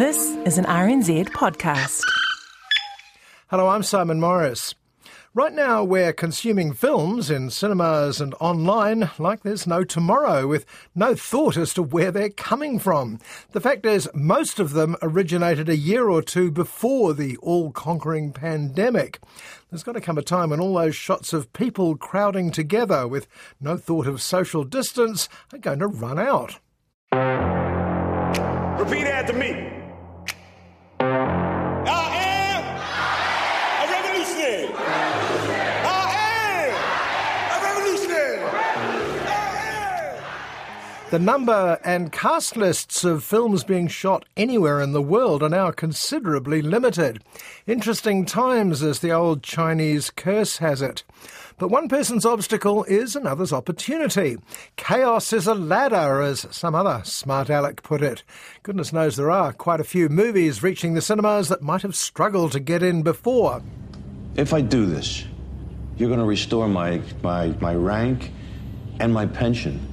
This is an RNZ podcast. Hello, I'm Simon Morris. Right now, we're consuming films in cinemas and online like there's no tomorrow, with no thought as to where they're coming from. The fact is, most of them originated a year or two before the all conquering pandemic. There's got to come a time when all those shots of people crowding together with no thought of social distance are going to run out. Repeat after me. The number and cast lists of films being shot anywhere in the world are now considerably limited. Interesting times, as the old Chinese curse has it. But one person's obstacle is another's opportunity. Chaos is a ladder, as some other smart aleck put it. Goodness knows there are quite a few movies reaching the cinemas that might have struggled to get in before. If I do this, you're going to restore my, my, my rank and my pension.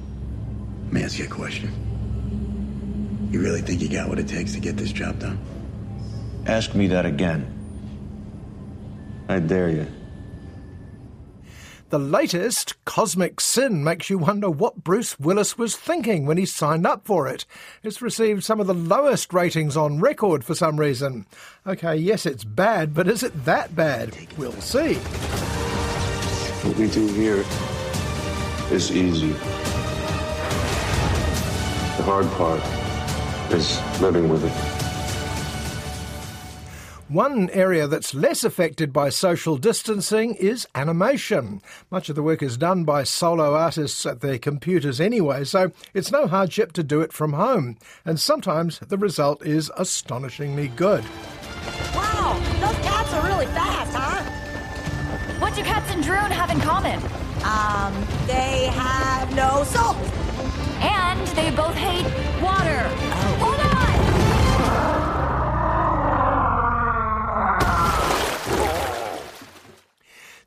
Let me ask you a question. You really think you got what it takes to get this job done? Ask me that again. I dare you. The latest, Cosmic Sin, makes you wonder what Bruce Willis was thinking when he signed up for it. It's received some of the lowest ratings on record for some reason. Okay, yes, it's bad, but is it that bad? We'll see. What we do here is easy. The hard part is living with it. One area that's less affected by social distancing is animation. Much of the work is done by solo artists at their computers anyway, so it's no hardship to do it from home. And sometimes the result is astonishingly good. Wow, those cats are really fast, huh? What do cats and Druun have in common? Um, they have no soul. And they both hate water. Oh. Hold on!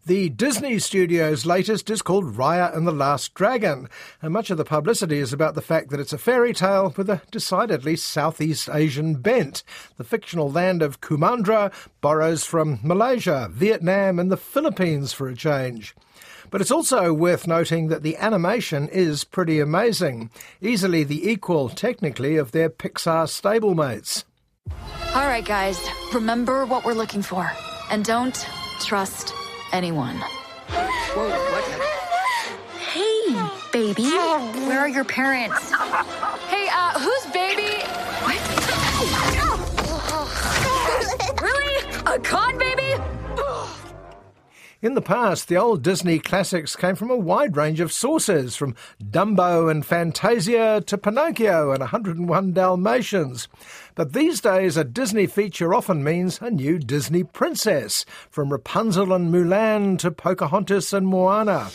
The Disney Studios' latest is called Raya and the Last Dragon, and much of the publicity is about the fact that it's a fairy tale with a decidedly Southeast Asian bent. The fictional land of Kumandra borrows from Malaysia, Vietnam, and the Philippines for a change. But it's also worth noting that the animation is pretty amazing, easily the equal, technically, of their Pixar stablemates. All right, guys, remember what we're looking for. And don't trust anyone. Hey, baby. Where are your parents? Hey, uh, who's baby? What? really? A con baby? In the past, the old Disney classics came from a wide range of sources, from Dumbo and Fantasia to Pinocchio and 101 Dalmatians. But these days, a Disney feature often means a new Disney princess, from Rapunzel and Mulan to Pocahontas and Moana.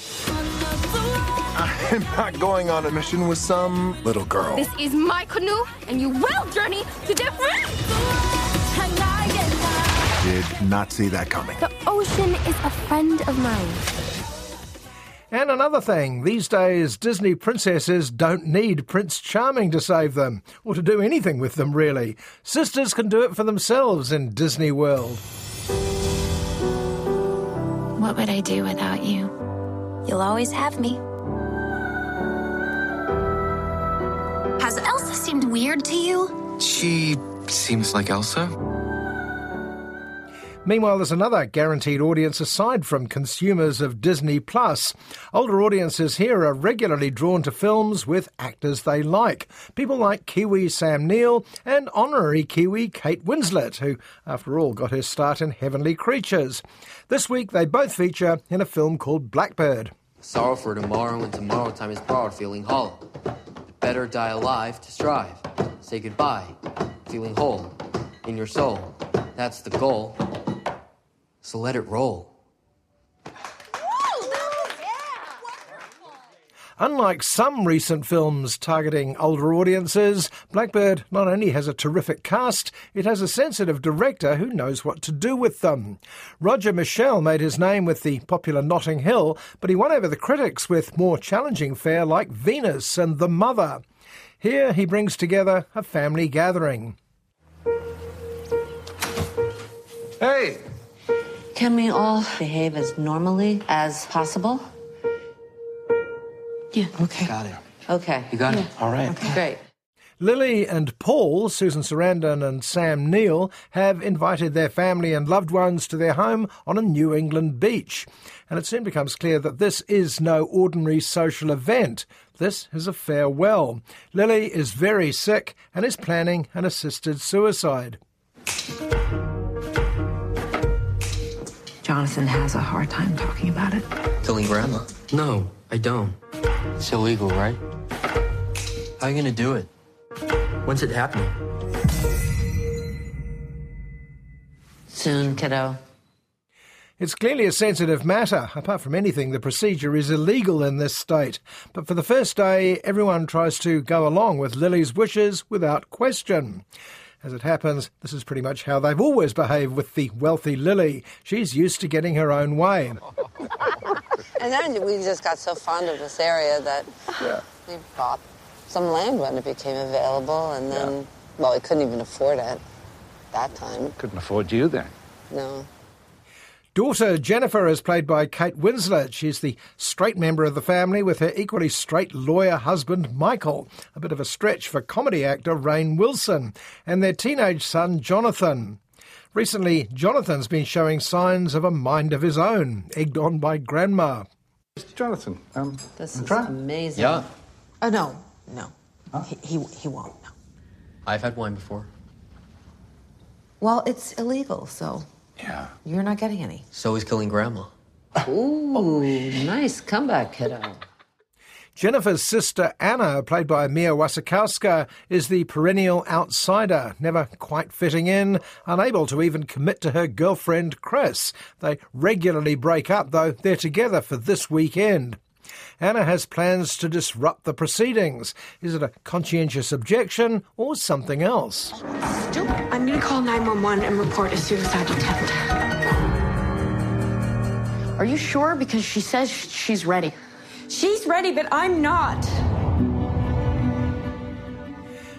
I'm not going on a mission with some little girl. This is my canoe, and you will journey to Te Fiti. Did not see that coming. The ocean is a friend of mine. And another thing, these days Disney princesses don't need Prince Charming to save them, or to do anything with them, really. Sisters can do it for themselves in Disney World. What would I do without you? You'll always have me. Has Elsa seemed weird to you? She seems like Elsa. Meanwhile, there's another guaranteed audience aside from consumers of Disney Plus. Older audiences here are regularly drawn to films with actors they like. People like Kiwi Sam Neill and honorary Kiwi Kate Winslet, who, after all, got her start in Heavenly Creatures. This week, they both feature in a film called Blackbird. Sorrow for tomorrow and tomorrow time is borrowed, feeling hollow. Better die alive to strive. Say goodbye, feeling whole in your soul. That's the goal. So let it roll. Unlike some recent films targeting older audiences, Blackbird not only has a terrific cast, it has a sensitive director who knows what to do with them. Roger Michell made his name with the popular Notting Hill, but he won over the critics with more challenging fare like Venus and The Mother. Here he brings together a family gathering. Hey! Can we all behave as normally as possible? Yeah. Okay. Got it. Okay. You got it. All right. Okay. Great. Lily and Paul, Susan Sarandon and Sam Neill, have invited their family and loved ones to their home on a New England beach. And it soon becomes clear that this is no ordinary social event. This is a farewell. Lily is very sick and is planning an assisted suicide. Jonathan has a hard time talking about it. Killing grandma? No, I don't. It's illegal, right? How are you gonna do it? When's it happening? Soon, kiddo. It's clearly a sensitive matter. Apart from anything, the procedure is illegal in this state. But for the first day, everyone tries to go along with Lily's wishes without question. As it happens, this is pretty much how they've always behaved with the wealthy Lily. She's used to getting her own way. and then we just got so fond of this area that yeah. we bought some land when it became available, and then, yeah. well, we couldn't even afford it that time. Couldn't afford you then? No. Daughter Jennifer is played by Kate Winslet. She's the straight member of the family with her equally straight lawyer husband Michael, a bit of a stretch for comedy actor Rainn Wilson, and their teenage son Jonathan. Recently, Jonathan's been showing signs of a mind of his own, egged on by grandma. Mr. Jonathan, um, this is amazing. Yeah. Oh no, no, huh? he, he he won't. No. I've had wine before. Well, it's illegal, so yeah. You're not getting any. So he's killing grandma. Ooh, nice comeback, kiddo. Jennifer's sister Anna, played by Mia Wasikowska, is the perennial outsider, never quite fitting in, unable to even commit to her girlfriend Chris. They regularly break up, though they're together for this weekend. Anna has plans to disrupt the proceedings. Is it a conscientious objection or something else? I'm going to call 911 and report a suicide attempt. Are you sure? Because she says she's ready. She's ready, but I'm not.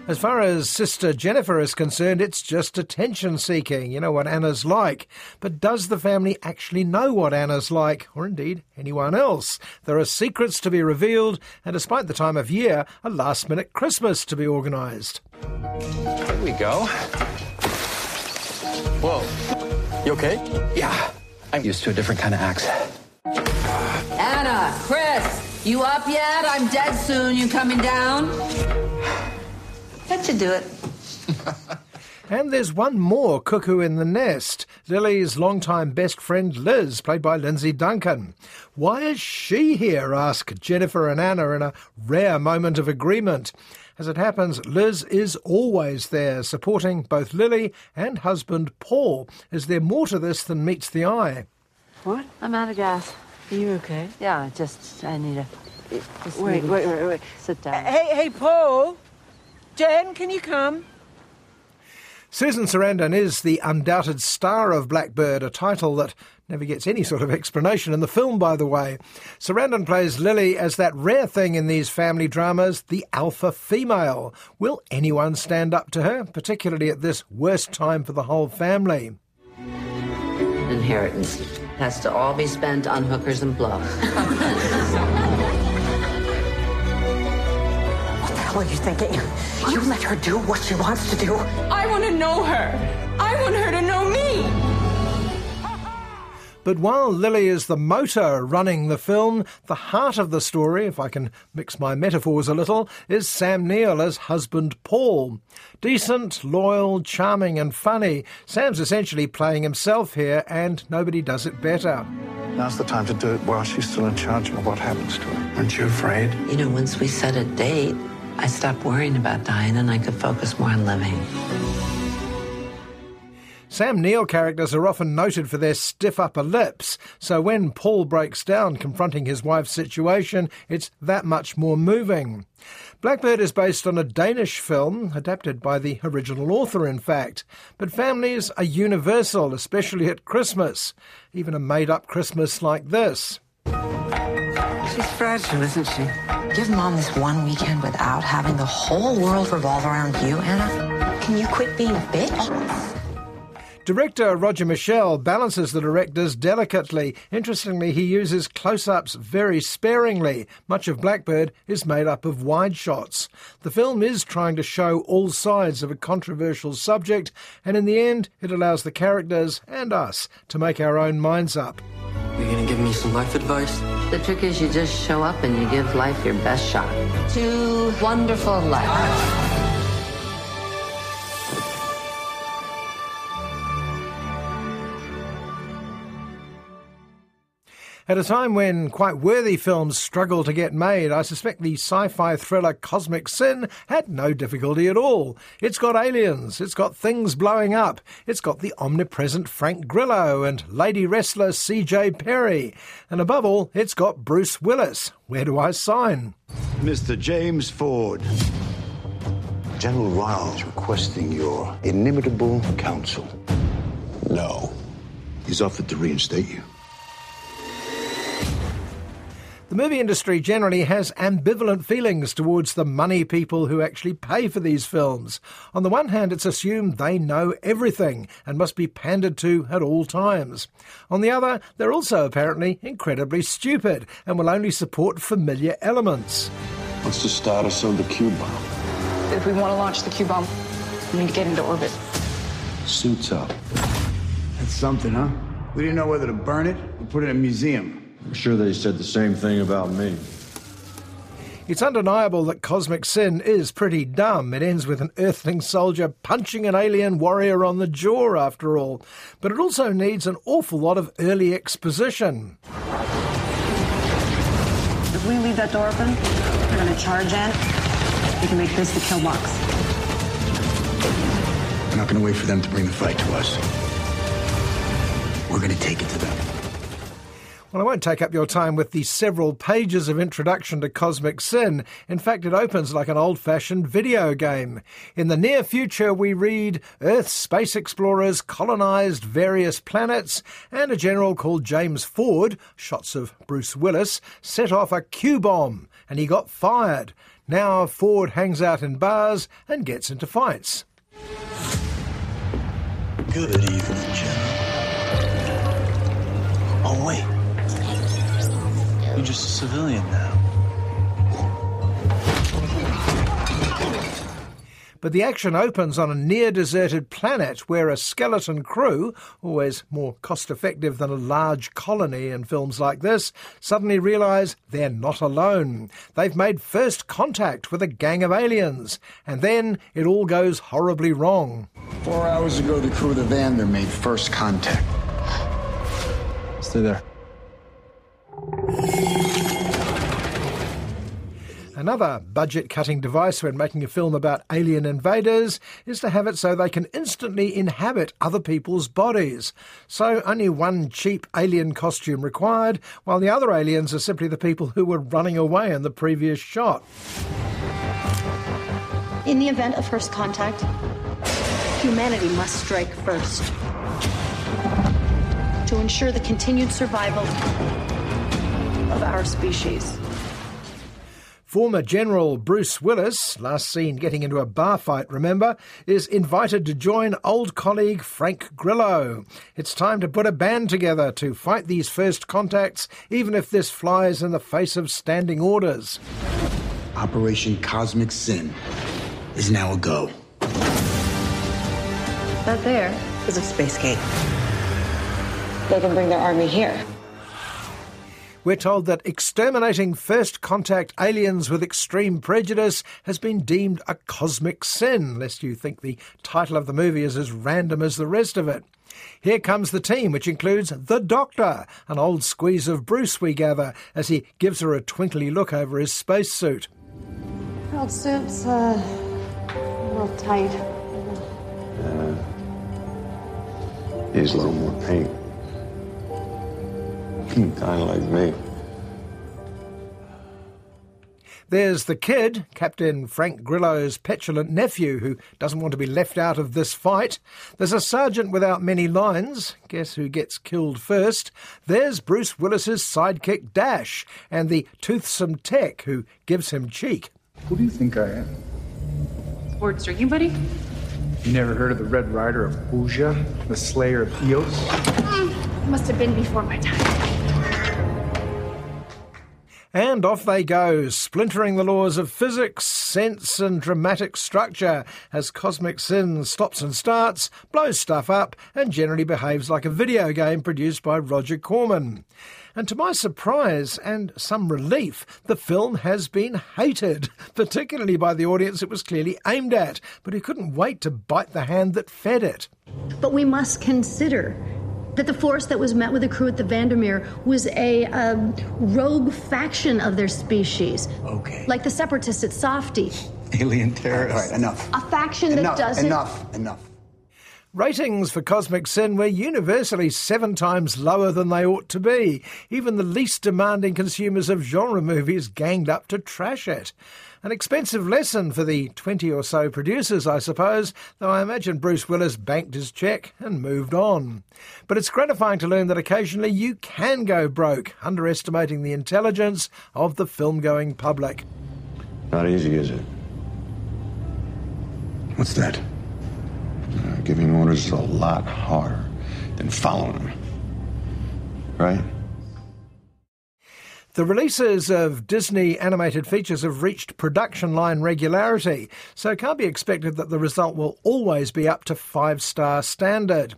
As far as Sister Jennifer is concerned, it's just attention seeking. You know what Anna's like. But does the family actually know what Anna's like, or indeed anyone else? There are secrets to be revealed, and despite the time of year, a last minute Christmas to be organised. There we go. Whoa. You okay? Yeah. I'm used to a different kind of axe. Anna, Chris, you up yet? I'm dead soon. You coming down? That should do it. and there's one more cuckoo in the nest. Lily's longtime best friend Liz, played by Lindsay Duncan. Why is she here? ask Jennifer and Anna in a rare moment of agreement. As it happens, Liz is always there, supporting both Lily and husband Paul. Is there more to this than meets the eye? What? I'm out of gas. Are you okay? Yeah, just I need a. Just wait, wait, wait, wait. Sit down. Hey, hey, Paul. Jen, can you come? Susan Sarandon is the undoubted star of Blackbird, a title that never gets any sort of explanation in the film, by the way. Sarandon plays Lily as that rare thing in these family dramas, the alpha female. Will anyone stand up to her, particularly at this worst time for the whole family? Inheritance has to all be spent on hookers and bluff. What are you thinking? You let her do what she wants to do. I want to know her. I want her to know me. But while Lily is the motor running the film, the heart of the story, if I can mix my metaphors a little, is Sam Neill as husband Paul. Decent, loyal, charming, and funny, Sam's essentially playing himself here, and nobody does it better. Now's the time to do it while she's still in charge of what happens to her. Aren't you afraid? You know, once we set a date, I stopped worrying about dying and I could focus more on living. Sam Neill characters are often noted for their stiff upper lips, so when Paul breaks down confronting his wife's situation, it's that much more moving. Blackbird is based on a Danish film, adapted by the original author, in fact. But families are universal, especially at Christmas, even a made up Christmas like this. She's fragile, isn't she? Give mom this one weekend without having the whole world revolve around you, Anna. Can you quit being a bitch? Director Roger Michell balances the directors delicately. Interestingly, he uses close ups very sparingly. Much of Blackbird is made up of wide shots. The film is trying to show all sides of a controversial subject, and in the end, it allows the characters and us to make our own minds up. You're gonna give me some life advice? The trick is you just show up and you give life your best shot. To wonderful life. At a time when quite worthy films struggle to get made, I suspect the sci fi thriller Cosmic Sin had no difficulty at all. It's got aliens, it's got things blowing up, it's got the omnipresent Frank Grillo and lady wrestler CJ Perry, and above all, it's got Bruce Willis. Where do I sign? Mr. James Ford. General Ryle is requesting your inimitable counsel. No. He's offered to reinstate you. The movie industry generally has ambivalent feelings towards the money people who actually pay for these films. On the one hand, it's assumed they know everything and must be pandered to at all times. On the other, they're also apparently incredibly stupid and will only support familiar elements. What's the status of the Q bomb? If we want to launch the Q bomb, we need to get into orbit. Suits up. That's something, huh? We didn't know whether to burn it or put it in a museum. I'm sure they said the same thing about me. It's undeniable that Cosmic Sin is pretty dumb. It ends with an Earthling soldier punching an alien warrior on the jaw, after all. But it also needs an awful lot of early exposition. If we leave that door open, they're going to charge in. We can make this the kill box. We're not going to wait for them to bring the fight to us. We're going to take it to them. Well, I won't take up your time with the several pages of introduction to Cosmic Sin. In fact, it opens like an old fashioned video game. In the near future, we read Earth's space explorers colonized various planets, and a general called James Ford, shots of Bruce Willis, set off a Q bomb, and he got fired. Now Ford hangs out in bars and gets into fights. Good evening, General. Oh, wait. You're just a civilian now. But the action opens on a near deserted planet where a skeleton crew, always more cost effective than a large colony in films like this, suddenly realise they're not alone. They've made first contact with a gang of aliens, and then it all goes horribly wrong. Four hours ago, the crew of the Vander made first contact. Stay there. Another budget cutting device when making a film about alien invaders is to have it so they can instantly inhabit other people's bodies. So only one cheap alien costume required, while the other aliens are simply the people who were running away in the previous shot. In the event of first contact, humanity must strike first. To ensure the continued survival of our species. Former General Bruce Willis, last seen getting into a bar fight, remember, is invited to join old colleague Frank Grillo. It's time to put a band together to fight these first contacts, even if this flies in the face of standing orders. Operation Cosmic Sin is now a go. That there is a space gate. They can bring their army here. We're told that exterminating first contact aliens with extreme prejudice has been deemed a cosmic sin, lest you think the title of the movie is as random as the rest of it. Here comes the team, which includes the Doctor, an old squeeze of Bruce, we gather, as he gives her a twinkly look over his spacesuit. Frilled suit's uh, a little tight. Uh, needs a little more paint. kind of like me. There's the kid, Captain Frank Grillo's petulant nephew, who doesn't want to be left out of this fight. There's a sergeant without many lines. Guess who gets killed first? There's Bruce Willis's sidekick Dash, and the toothsome tech who gives him cheek. Who do you think I am? Sports drinking buddy? You never heard of the Red Rider of Booja, the Slayer of Eos? Mm, must have been before my time. And off they go, splintering the laws of physics, sense, and dramatic structure as Cosmic Sin stops and starts, blows stuff up, and generally behaves like a video game produced by Roger Corman. And to my surprise and some relief, the film has been hated, particularly by the audience it was clearly aimed at, but who couldn't wait to bite the hand that fed it. But we must consider that the force that was met with the crew at the Vandermeer was a um, rogue faction of their species. Okay. Like the separatists at Softy. Alien terrorists. All right, enough. A faction enough, that doesn't. Enough, enough. Ratings for Cosmic Sin were universally seven times lower than they ought to be. Even the least demanding consumers of genre movies ganged up to trash it. An expensive lesson for the 20 or so producers, I suppose, though I imagine Bruce Willis banked his cheque and moved on. But it's gratifying to learn that occasionally you can go broke, underestimating the intelligence of the film going public. Not easy, is it? What's that? Uh, giving orders is a lot harder than following them. Right? The releases of Disney animated features have reached production line regularity, so it can't be expected that the result will always be up to five star standard.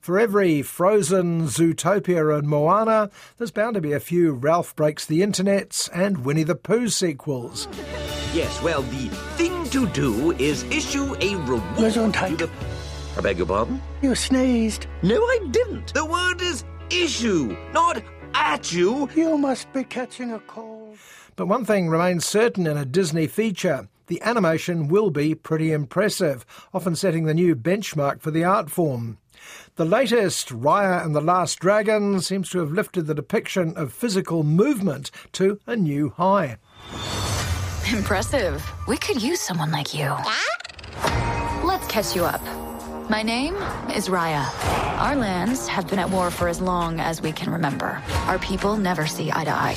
For every Frozen, Zootopia, and Moana, there's bound to be a few Ralph Breaks the Internets and Winnie the Pooh sequels. Yes, well, the thing to do is issue a reward to the... I beg your pardon? You sneezed. No, I didn't. The word is issue, not at you. You must be catching a cold. But one thing remains certain in a Disney feature the animation will be pretty impressive, often setting the new benchmark for the art form. The latest, Raya and the Last Dragon, seems to have lifted the depiction of physical movement to a new high. Impressive. We could use someone like you. Let's catch you up. My name is Raya. Our lands have been at war for as long as we can remember. Our people never see eye to eye.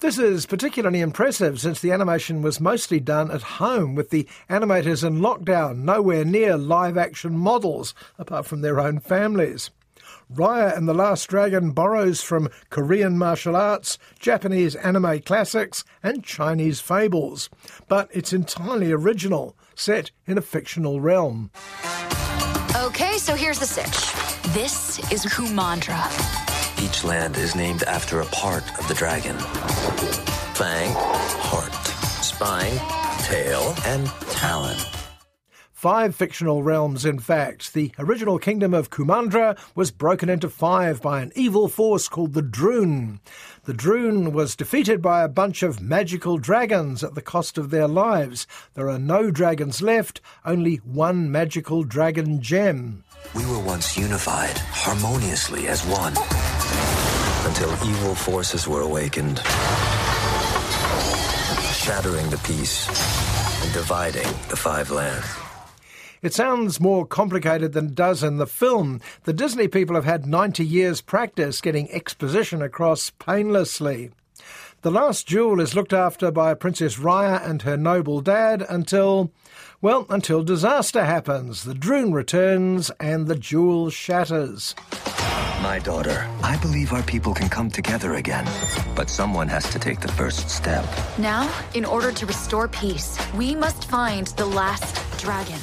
This is particularly impressive since the animation was mostly done at home with the animators in lockdown, nowhere near live action models, apart from their own families. Raya and the Last Dragon borrows from Korean martial arts, Japanese anime classics, and Chinese fables. But it's entirely original, set in a fictional realm. Okay, so here's the sitch. This is Kumandra. Each land is named after a part of the dragon fang, heart, spine, tail, and talon. Five fictional realms, in fact. The original kingdom of Kumandra was broken into five by an evil force called the Druun. The Druun was defeated by a bunch of magical dragons at the cost of their lives. There are no dragons left, only one magical dragon gem. We were once unified, harmoniously as one, until evil forces were awakened, shattering the peace and dividing the five lands. It sounds more complicated than it does in the film. The Disney people have had 90 years' practice getting exposition across painlessly. The last jewel is looked after by Princess Raya and her noble dad until, well, until disaster happens. The Druun returns and the jewel shatters. My daughter, I believe our people can come together again, but someone has to take the first step. Now, in order to restore peace, we must find the last dragon.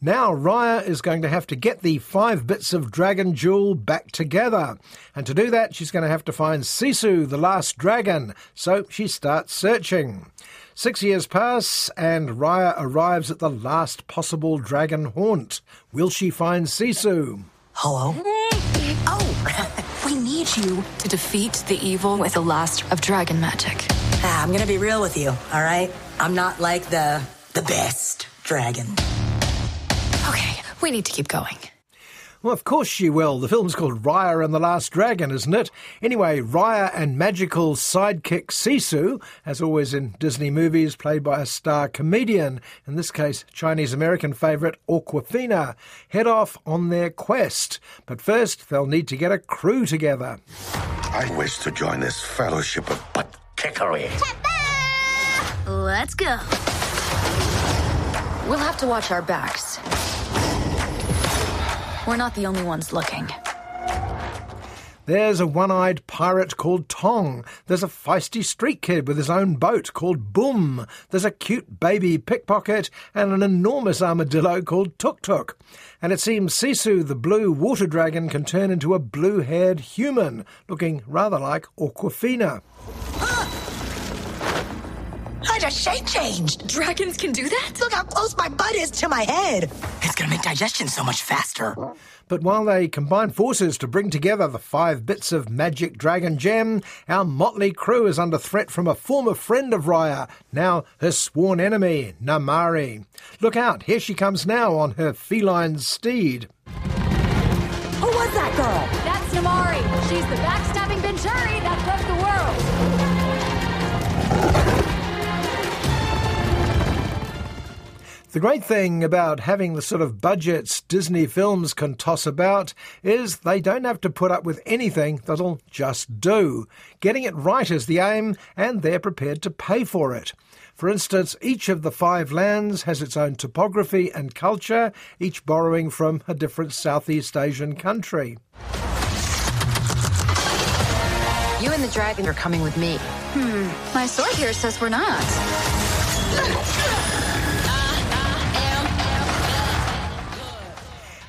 Now Raya is going to have to get the five bits of Dragon Jewel back together. And to do that, she's going to have to find Sisu, the last dragon. So she starts searching. Six years pass, and Raya arrives at the last possible dragon haunt. Will she find Sisu? Hello? Oh, we need you to defeat the evil with the last of dragon magic. Ah, I'm gonna be real with you, all right? I'm not like the the best dragon. Okay, we need to keep going. Well, of course she will. The film's called Raya and the Last Dragon, isn't it? Anyway, Raya and magical sidekick Sisu, as always in Disney movies, played by a star comedian, in this case Chinese American favourite Awkwafina, head off on their quest. But first, they'll need to get a crew together. I wish to join this fellowship of butt kickery. Let's go. We'll have to watch our backs. We're not the only ones looking. There's a one eyed pirate called Tong. There's a feisty street kid with his own boat called Boun. There's a cute baby pickpocket and an enormous armadillo called Tuk Tuk. And it seems Sisu, the blue water dragon, can turn into a blue haired human, looking rather like Awkwafina. I just shape changed. Dragons can do that? Look how close my butt is to my head. It's gonna make digestion so much faster. But while they combine forces to bring together the five bits of magic dragon gem, our motley crew is under threat from a former friend of Raya, now her sworn enemy, Namaari. Look out, here she comes now on her feline steed. Who was that girl? That's Namaari. She's the backstabbing The great thing about having the sort of budgets Disney films can toss about is they don't have to put up with anything that'll just do. Getting it right is the aim, and they're prepared to pay for it. For instance, each of the five lands has its own topography and culture, each borrowing from a different Southeast Asian country. You and the dragon are coming with me. Hmm, my sword here says we're not.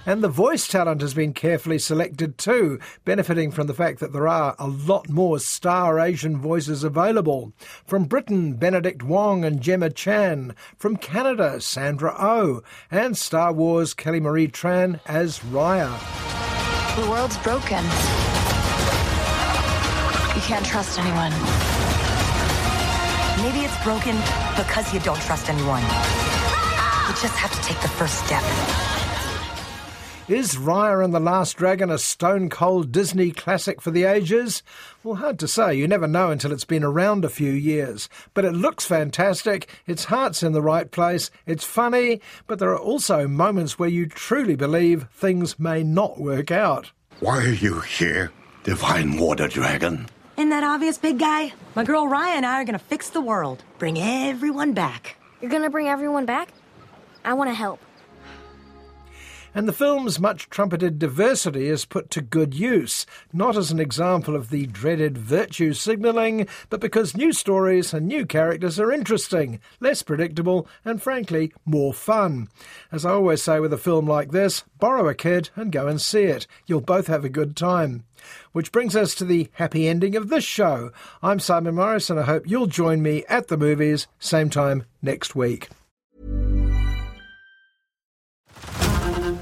And the voice talent has been carefully selected too, benefiting from the fact that there are a lot more star Asian voices available. From Britain, Benedict Wong and Gemma Chan. From Canada, Sandra Oh. And Star Wars, Kelly Marie Tran as Raya. The world's broken. You can't trust anyone. Maybe it's broken because you don't trust anyone. You just have to take the first step. Is Raya and the Last Dragon a stone cold Disney classic for the ages? Well, hard to say. You never know until it's been around a few years. But it looks fantastic. Its heart's in the right place. It's funny, but there are also moments where you truly believe things may not work out. Why are you here, Divine Water Dragon? Isn't that obvious, big guy? My girl Raya and I are gonna fix the world, bring everyone back. You're gonna bring everyone back? I wanna help. And the film's much trumpeted diversity is put to good use, not as an example of the dreaded virtue signalling, but because new stories and new characters are interesting, less predictable, and frankly, more fun. As I always say with a film like this, borrow a kid and go and see it. You'll both have a good time. Which brings us to the happy ending of this show. I'm Simon Morris, and I hope you'll join me at the movies, same time next week.